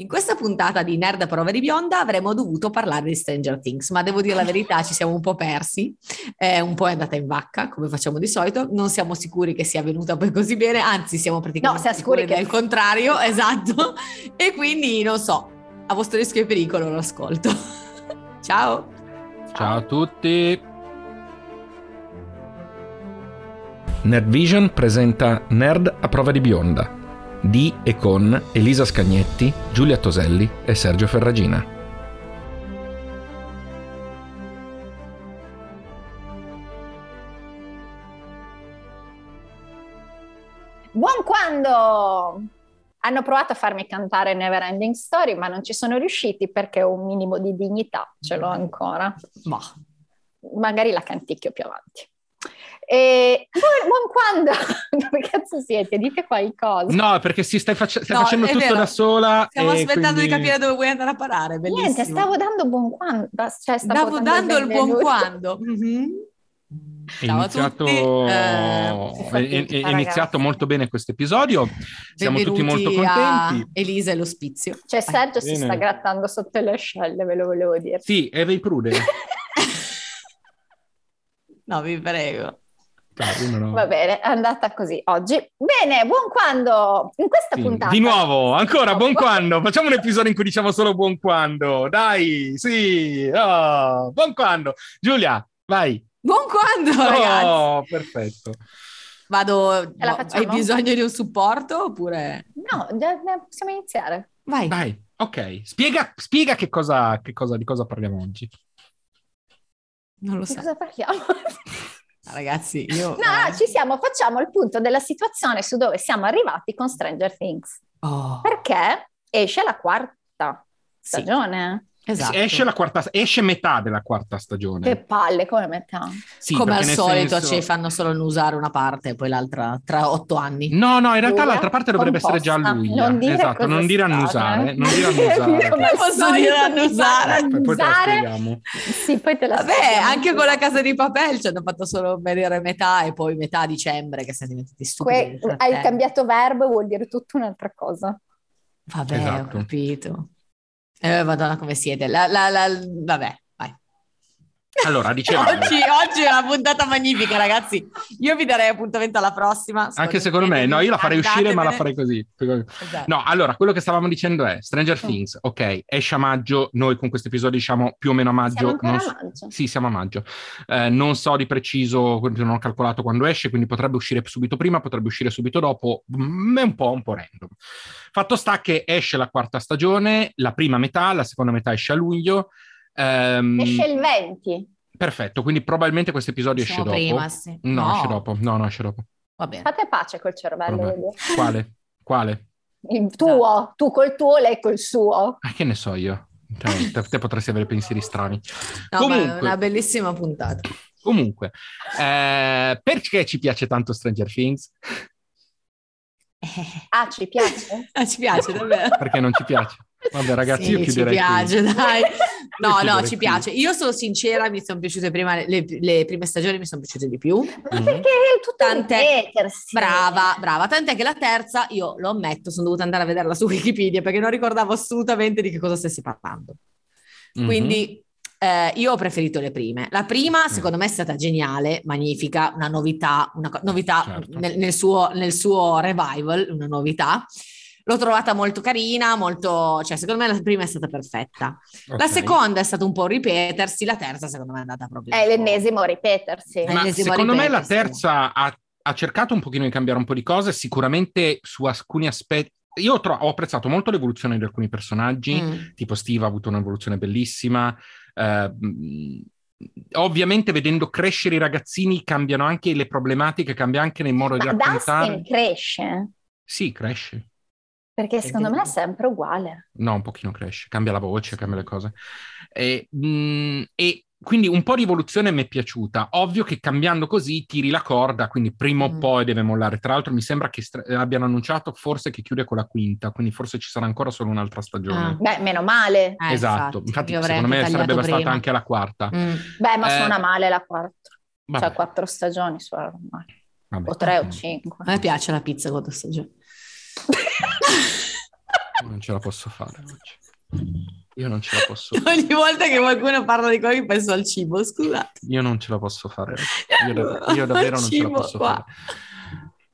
In questa puntata di Nerd a prova di bionda avremmo dovuto parlare di Stranger Things, ma devo dire la verità, ci siamo un po' persi, eh, un po' è andata in vacca, come facciamo di solito, non siamo sicuri che sia venuta poi così bene, anzi siamo praticamente no, sicuri, sicuri che... al contrario, esatto, e quindi non so, a vostro rischio e pericolo lo ascolto. Ciao! Ciao a tutti! Nerd Vision presenta Nerd a prova di bionda di e con Elisa Scagnetti, Giulia Toselli e Sergio Ferragina. Buon quando! Hanno provato a farmi cantare Neverending Story, ma non ci sono riusciti perché un minimo di dignità ce l'ho ancora. Ma magari la canticchio più avanti. E buon quando? Dove cazzo siete? Dite qualcosa. No, perché si stai, faccia- stai no, facendo tutto vero. da sola. Stiamo aspettando quindi... di capire dove vuoi andare a parare. Bellissimo. Niente, stavo dando buon quando. Cioè, stavo dando il buon quando. Mm-hmm. È iniziato, eh, è, è, è iniziato molto bene questo episodio. Siamo tutti molto contenti. Elisa e l'ospizio. Cioè, Sergio ah, si sta grattando sotto le ascelle, ve lo volevo dire. Sì, e Ray Prude. no, vi prego. No. Va bene, è andata così oggi. Bene, buon quando in questa sì. puntata. Di nuovo, ancora buon quando. Facciamo un episodio in cui diciamo solo buon quando. Dai, sì. Oh, buon quando. Giulia, vai. Buon quando, oh, ragazzi. Oh, perfetto. Vado, no, hai bisogno di un supporto oppure... No, possiamo iniziare. Vai. Vai, ok. Spiega, spiega che cosa, che cosa, di cosa parliamo oggi. Non lo so. Di cosa parliamo? Ragazzi, io... No, eh... ci siamo, facciamo il punto della situazione su dove siamo arrivati con Stranger Things. Oh. Perché esce la quarta stagione. Sì. Esatto. Esce, la quarta, esce metà della quarta stagione. Che palle, come metà? Sì, come al solito senso... ci fanno solo usare una parte e poi l'altra tra otto anni. No, no, in realtà Luia, l'altra parte dovrebbe composta. essere già lui. Non dire esatto, non dire annusare. Non dire annusare. come posso dire annusare? Poi, poi te la spieghiamo. Sì, poi te la Vabbè, spieghiamo. anche con la casa di Papel ci hanno fatto solo vedere metà e poi metà dicembre che siamo diventati stupidi. Que- hai cambiato verbo vuol dire tutta un'altra cosa. Vabbè, esatto. ho capito. Eh, madonna, come siete? La, la, la, vabbè. Allora, diciamo... oggi, oggi, è una puntata magnifica, ragazzi. Io vi darei appuntamento alla prossima. Anche secondo me, no, io la farei uscire, ma la farei così. Esatto. No, allora, quello che stavamo dicendo è Stranger mm. Things, ok, esce a maggio, noi con questo episodio diciamo più o meno a maggio. Siamo so... a maggio. Sì, siamo a maggio. Eh, non so di preciso, non ho calcolato quando esce, quindi potrebbe uscire subito prima, potrebbe uscire subito dopo, è un po', un po' random. Fatto sta che esce la quarta stagione, la prima metà, la seconda metà esce a luglio. Um, esce il 20. Perfetto, quindi probabilmente questo episodio esce dopo. Prima, sì. No, no, esce dopo. No, no, esce dopo. Va bene. Fate pace col cervello. Quale? Quale? Il tuo, esatto. tu col tuo, lei col suo. Ah, che ne so io. Cioè, te, te, potresti avere pensieri strani. No, Comunque, è una bellissima puntata. Comunque, eh, perché ci piace tanto Stranger Things? Ah, ci piace? ah, ci piace, davvero. Perché non ci piace? Vabbè, ragazzi, sì, io chiuderei. Ci piace, qui. dai. No, no, ci qui. piace. Io sono sincera, mi sono piaciute prima, le, le prime stagioni mi sono piaciute di più. Ma mm-hmm. perché è tutto tant'è, Brava, brava. Tant'è che la terza, io lo ammetto, sono dovuta andare a vederla su Wikipedia perché non ricordavo assolutamente di che cosa stessi parlando. Mm-hmm. Quindi eh, io ho preferito le prime. La prima, mm. secondo me, è stata geniale, magnifica, una novità, una co- novità certo. nel, nel, suo, nel suo revival, una novità. L'ho trovata molto carina, molto, cioè secondo me la prima è stata perfetta. Okay. La seconda è stata un po' ripetersi, la terza secondo me è andata proprio. È l'ennesimo ripetersi. Ma l'ennesimo secondo ripetersi. me la terza ha, ha, cercato un pochino di cambiare un po' di cose, sicuramente su alcuni aspetti. Io ho, tro- ho apprezzato molto l'evoluzione di alcuni personaggi, mm. tipo Steve ha avuto un'evoluzione bellissima, Uh, ovviamente vedendo crescere i ragazzini cambiano anche le problematiche, cambia anche nel modo Ma di raccontare. Dustin cresce? Sì, cresce. Perché secondo me è sempre uguale. No, un pochino cresce, cambia la voce, cambia le cose. E, mh, mm, e quindi un po' di evoluzione mi è piaciuta. Ovvio che cambiando così tiri la corda, quindi prima o mm. poi deve mollare. Tra l'altro mi sembra che stra- abbiano annunciato forse che chiude con la quinta, quindi forse ci sarà ancora solo un'altra stagione. Ah. Beh, meno male. Eh, esatto, infatti, infatti secondo me sarebbe bastata prima. anche la quarta. Mm. Beh, ma eh, suona male la quarta. Vabbè. Cioè quattro stagioni suona male. Vabbè. O tre o cinque. A me piace la pizza quattro stagioni. non ce la posso fare oggi. Io non ce la posso fare. Ogni volta che qualcuno parla di quello penso al cibo, scusate. Io non ce la posso fare. Io, io davvero non ce la posso qua. fare.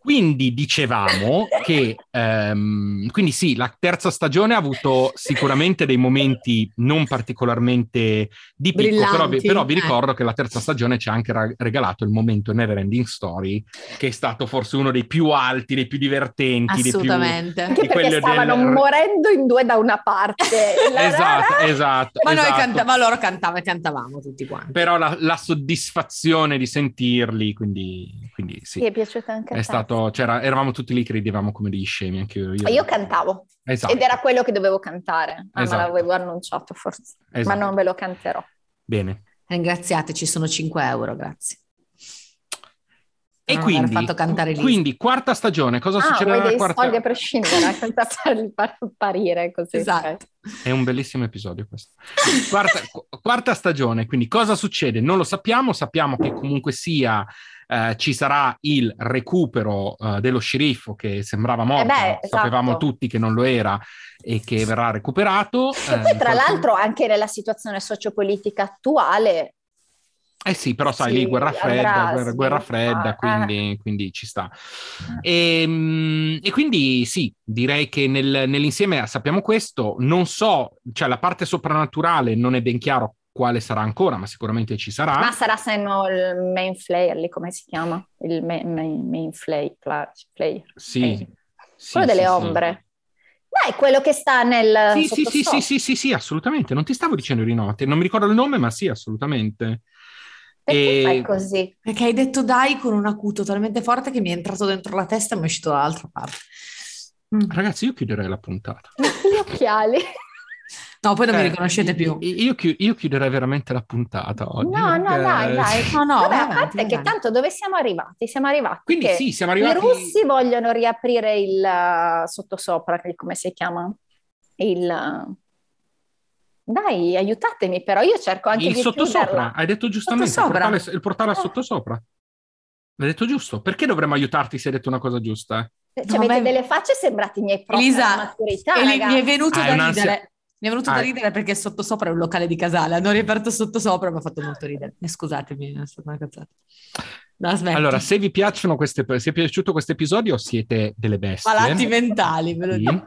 Quindi dicevamo che, um, quindi sì, la terza stagione ha avuto sicuramente dei momenti non particolarmente di picco, però, però, vi eh. ricordo che la terza stagione ci ha anche regalato il momento Neverending Story, che è stato forse uno dei più alti, dei più divertenti. Assolutamente. Dei più, anche perché stavano del... morendo in due da una parte. esatto, esatto. Ma, esatto. Noi canta- ma loro cantavano e cantavamo tutti quanti. Però la, la, soddisfazione di sentirli, quindi, quindi sì. Ti è piaciuta anche a te? È stato c'era, eravamo tutti lì che ridevamo come degli scemi. Anche io, io, io cantavo esatto. ed era quello che dovevo cantare. Ah, esatto. ma l'avevo annunciato forse, esatto. ma non ve lo canterò. Bene. Ringraziateci, sono 5 euro, grazie. E quindi, fatto cantare quindi, quarta stagione, cosa ah, succederà nella quarta? soldi a prescindere, senza farli apparire così. Esatto. È un bellissimo episodio questo. Quarta, quarta, stagione, quindi cosa succede? Non lo sappiamo, sappiamo che comunque sia eh, ci sarà il recupero eh, dello sceriffo che sembrava morto, eh beh, esatto. sapevamo tutti che non lo era e che verrà recuperato. E poi tra l'altro anche nella situazione sociopolitica attuale eh sì, però sai, sì, lì guerra fredda, guerra, guerra fredda, ah, quindi, eh. quindi, ci sta. E, ehm, e, quindi sì, direi che nel, nell'insieme sappiamo questo. Non so, cioè la parte soprannaturale non è ben chiaro quale sarà ancora, ma sicuramente ci sarà. Ma sarà se no il main flare, lì come si chiama? Il main, main, main flare. Sì, eh. sì. Quello sì, delle sì, ombre. Dai, quello che sta nel... Sì, sì, sì, sì, sì, sì, sì, assolutamente. Non ti stavo dicendo di notte, non mi ricordo il nome, ma sì, assolutamente. Perché e... fai così? Perché hai detto dai con un acuto talmente forte che mi è entrato dentro la testa e mi è uscito dall'altra parte. Mm. Ragazzi, io chiuderei la puntata. Gli occhiali. No, poi non eh, mi riconoscete più. Io, chi- io, chiuderei veramente la puntata oggi. No, no, dai, dai. No, no, Vabbè, a parte che tanto dove siamo arrivati? Siamo arrivati. Quindi sì, siamo arrivati. I russi vogliono riaprire il uh, sottosopra, come si chiama? Il... Uh... Dai, aiutatemi, però io cerco anche il di sottosopra, hai detto giustamente, il portale, il portale al eh. sottosopra. L'hai detto giusto. Perché dovremmo aiutarti se hai detto una cosa giusta? Eh? Cioè, no, avete delle facce sembrati i miei propri Elisa, maturità, mi è venuto ah, da ridere. Mi è venuto ah. da ridere perché sottosopra è un locale di Casale, hanno riaperto sottosopra e mi ha fatto molto ridere. E scusatemi, è stata una cazzata. No, allora, se vi piacciono queste, se è piaciuto questo episodio, siete delle bestie. Malati mentali, ve lo sì.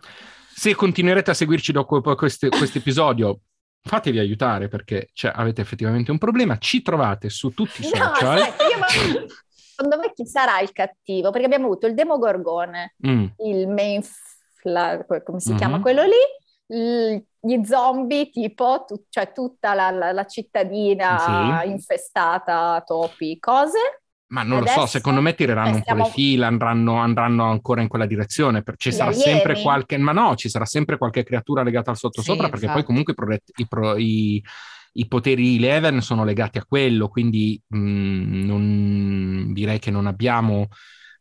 Se continuerete a seguirci dopo questo episodio, fatevi aiutare perché cioè, avete effettivamente un problema. Ci trovate su tutti i social. No, aspetta, io secondo me chi sarà il cattivo? Perché abbiamo avuto il Demogorgone, mm. il main, fla, come si mm-hmm. chiama quello lì, gli zombie, tipo, tu, cioè tutta la, la, la cittadina sì. infestata, topi, cose. Ma non Adesso, lo so, secondo me tireranno un po' le fila, andranno, andranno, ancora in quella direzione. Ci sarà sempre qualche, ma no, ci sarà sempre qualche creatura legata al sottosopra, sì, perché esatto. poi comunque i, pro, i, i, poteri di Leven sono legati a quello, quindi mh, mm, non, direi che non abbiamo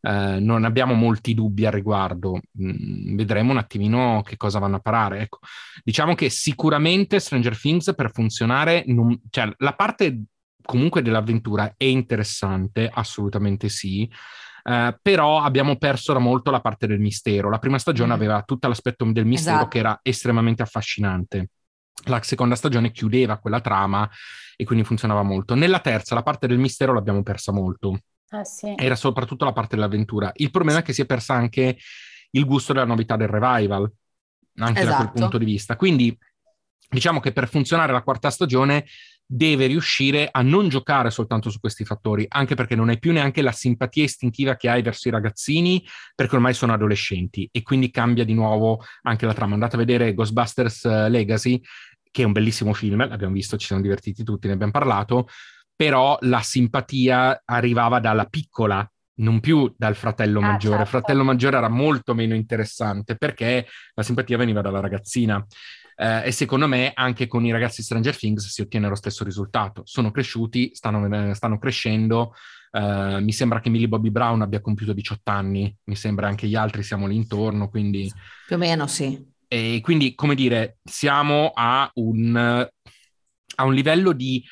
eh, non abbiamo molti dubbi al riguardo. Mm, vedremo un attimino che cosa vanno a parare. Ecco, diciamo che sicuramente Stranger Things per funzionare, non, cioè la parte comunque dell'avventura è interessante, assolutamente sì. Uh, però abbiamo perso da molto la parte del mistero. La prima stagione mm. aveva tutto l'aspetto del mistero esatto. che era estremamente affascinante. La seconda stagione chiudeva quella trama e quindi funzionava molto. Nella terza, la parte del mistero l'abbiamo persa molto. Ah, sì. Era soprattutto la parte dell'avventura. Il problema è che si è persa anche il gusto della novità del revival, anche esatto. da quel esatto. punto di vista. Quindi diciamo che per funzionare la quarta stagione deve riuscire a non giocare soltanto su questi fattori, anche perché non hai più neanche la simpatia istintiva che hai verso i ragazzini, perché ormai sono adolescenti e quindi cambia di nuovo anche la trama. Andate a vedere Ghostbusters eh, Legacy, che è un bellissimo film, l'abbiamo visto, ci siamo divertiti tutti, ne abbiamo parlato, però la simpatia arrivava dalla piccola, non più dal fratello ah, maggiore. Ah, certo. Il fratello maggiore era molto meno interessante perché la simpatia veniva dalla ragazzina. Eh, e secondo me anche con i ragazzi Stranger Things si ottiene lo stesso risultato. Sono cresciuti, stanno, stanno crescendo. Uh, mi sembra che Millie Bobby Brown abbia compiuto 18 anni, mi sembra anche gli altri siamo lì intorno, quindi... Più o meno sì. E quindi, come dire, siamo a un, a un livello di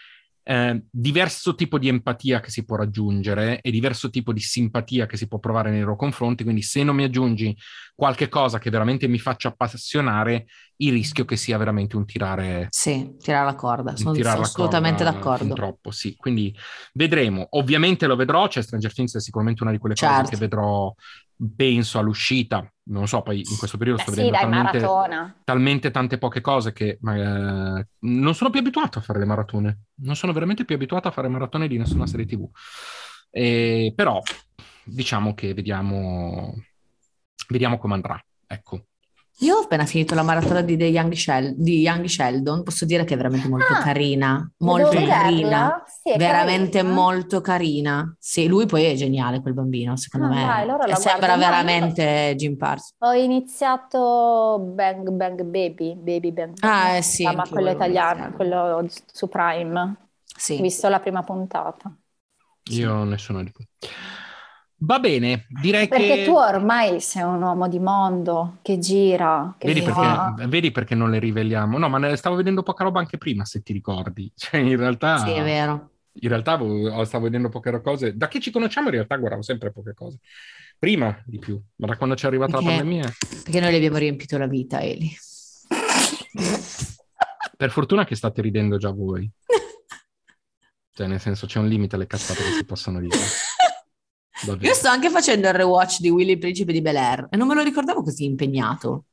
eh, diverso tipo di empatia che si può raggiungere e diverso tipo di simpatia che si può provare nei loro confronti, quindi se non mi aggiungi qualche cosa che veramente mi faccia appassionare, il rischio che sia veramente un tirare... Sì, tirare la corda, sono, sono assolutamente corda d'accordo. Troppo, sì, quindi vedremo. Ovviamente lo vedrò, cioè Stranger Things è sicuramente una di quelle certo. cose che vedrò penso all'uscita, non lo so, poi in questo periodo sto Beh, vedendo sì, talmente, talmente, tante poche cose che eh, non sono più abituato a fare le maratone, non sono veramente più abituato a fare maratone di nessuna serie tv. E, però diciamo che vediamo, vediamo come andrà, ecco. Io ho appena finito la maratona di, Young, Shel- di Young Sheldon, posso dire che è veramente molto ah, carina, molto carina, sì, veramente carina. molto carina. Sì, lui poi è geniale quel bambino, secondo ah, me. Dai, allora sembra guardo. veramente Jim Parsons. Ho iniziato Bang Bang Baby, Baby Bang Bang. Ah, eh, sì. Ma quello italiano, quello su Prime. Sì. Ho visto la prima puntata. Io nessuno di più. Va bene, direi perché che... Perché tu ormai sei un uomo di mondo che gira, che vedi, perché, vedi perché, non le riveliamo? No, ma ne stavo vedendo poca roba anche prima, se ti ricordi. Cioè, in realtà... Sì, è vero. In realtà stavo vedendo poche cose. Da che ci conosciamo in realtà guardavo sempre poche cose. Prima di più, ma da quando c'è arrivata perché, la pandemia... Perché noi le abbiamo riempito la vita, Eli. per fortuna che state ridendo già voi. cioè, nel senso, c'è un limite alle cazzate che si possono dire. Io sto anche facendo il rewatch di Willy Principe di Bel Air e non me lo ricordavo così impegnato.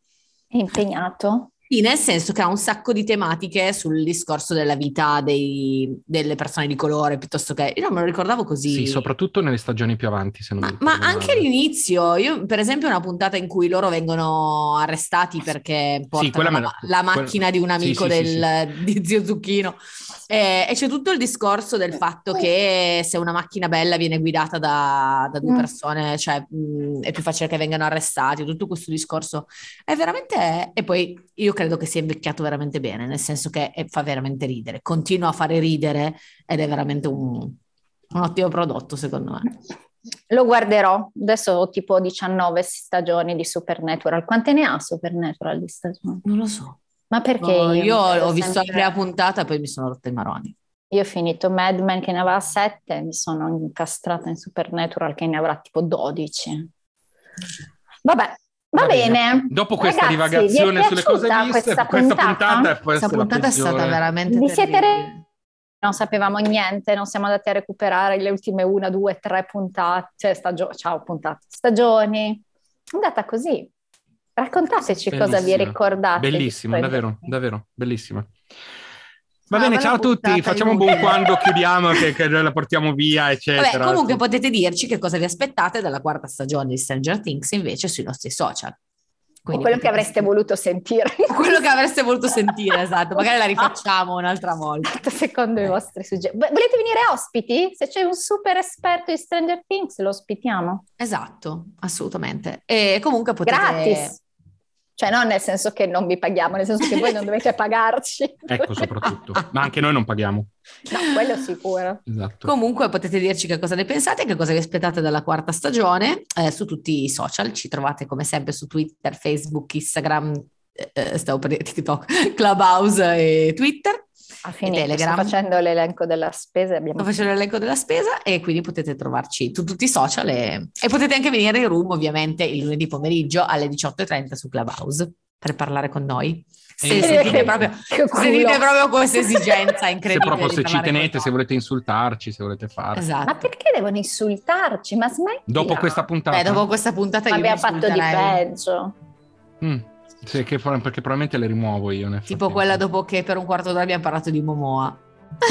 Impegnato? Sì, nel senso che ha un sacco di tematiche sul discorso della vita dei, delle persone di colore, piuttosto che... Io non me lo ricordavo così. Sì, soprattutto nelle stagioni più avanti, se non Ma, ma anche all'inizio, io per esempio una puntata in cui loro vengono arrestati perché portano sì, la, la, macchina quella... di un amico sì, sì, del, di Zio Zucchino e, e, c'è tutto il discorso del fatto che se una macchina bella viene guidata da, da due mm. persone, cioè mh, è più facile che vengano arrestati, tutto questo discorso è veramente... E poi io credo che sia invecchiato veramente bene, nel senso che fa veramente ridere, continua a fare ridere ed è veramente un, un ottimo prodotto secondo me. Lo guarderò, adesso ho tipo 19 stagioni di Supernatural. Quante ne ha Supernatural di stagioni? Non lo so. Ma perché? Oh, io, io ho visto sempre... la prima puntata e poi mi sono rotta i maroni. Io ho finito Mad Men che ne aveva 7 mi sono incastrata in Supernatural che ne avrà tipo 12. Vabbè, Va, bene. bene. Dopo questa Ragazzi, divagazione sulle cose viste, questa, questa puntata, è, questa puntata è stata veramente Vi siete re... non sapevamo niente, non siamo andati a recuperare le ultime una, due, tre puntate, cioè stagio... ciao puntate, stagioni. È andata così. Raccontateci bellissima. cosa vi ricordate. Bellissima, davvero, davvero, bellissima. Va bene, ciao a tutti, facciamo un buon quando chiudiamo che, che la portiamo via, eccetera. Vabbè, comunque potete dirci che cosa vi aspettate dalla quarta stagione di Stranger Things invece sui nostri social. Quindi quello che avreste voluto sentire. quello che avreste voluto sentire, esatto. Magari la rifacciamo un'altra volta. Secondo i vostri suggerimenti. Volete venire ospiti? Se c'è un super esperto di Stranger Things, lo ospitiamo. Esatto, assolutamente. E comunque potete... Gratis. Cioè non nel senso che non vi paghiamo, nel senso che voi non dovete pagarci. ecco, soprattutto. Ma anche noi non paghiamo. No, quello sicuro. Esatto. Comunque potete dirci che cosa ne pensate, che cosa vi aspettate dalla quarta stagione eh, su tutti i social. Ci trovate come sempre su Twitter, Facebook, Instagram, eh, eh stavo per dire TikTok, Clubhouse e Twitter. Ha finito, Telegram. sto facendo l'elenco della spesa. Abbiamo... Sto facendo l'elenco della spesa e quindi potete trovarci su tutti i social e, e potete anche venire in room ovviamente il lunedì pomeriggio alle 18.30 su Clubhouse per parlare con noi. Se e sentite, proprio, sentite proprio questa esigenza incredibile. Se proprio se ci tenete, se volete insultarci, se volete fare. Esatto. Ma perché devono insultarci? Ma smetti. Dopo questa puntata. Eh, dopo questa puntata Ma abbiamo fatto di peggio. Mm. Sì, che, perché probabilmente le rimuovo io. Tipo quella dopo che per un quarto d'ora abbiamo parlato di Momoa.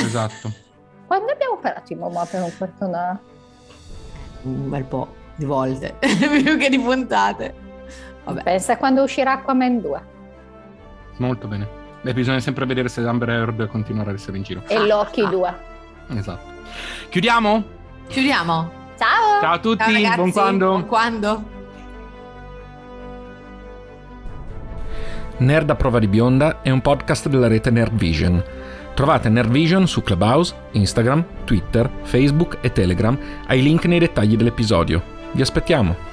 Esatto. Quando abbiamo parlato di Momoa per un quarto d'ora? Un bel po' di volte, più che di puntate. Vabbè. Pensa quando uscirà Aquaman 2. Molto bene. Beh, bisogna sempre vedere se Amber Heard continuerà ad essere in giro. E Loki ah. 2. Esatto. Chiudiamo? Chiudiamo. Ciao. Ciao a tutti, Ciao ragazzi, buon quando. Buon quando. Nerd a prova di bionda è un podcast della rete Nerd Vision. Trovate Nerd Vision su Clubhouse, Instagram, Twitter, Facebook e Telegram ai link nei dettagli dell'episodio. Vi aspettiamo!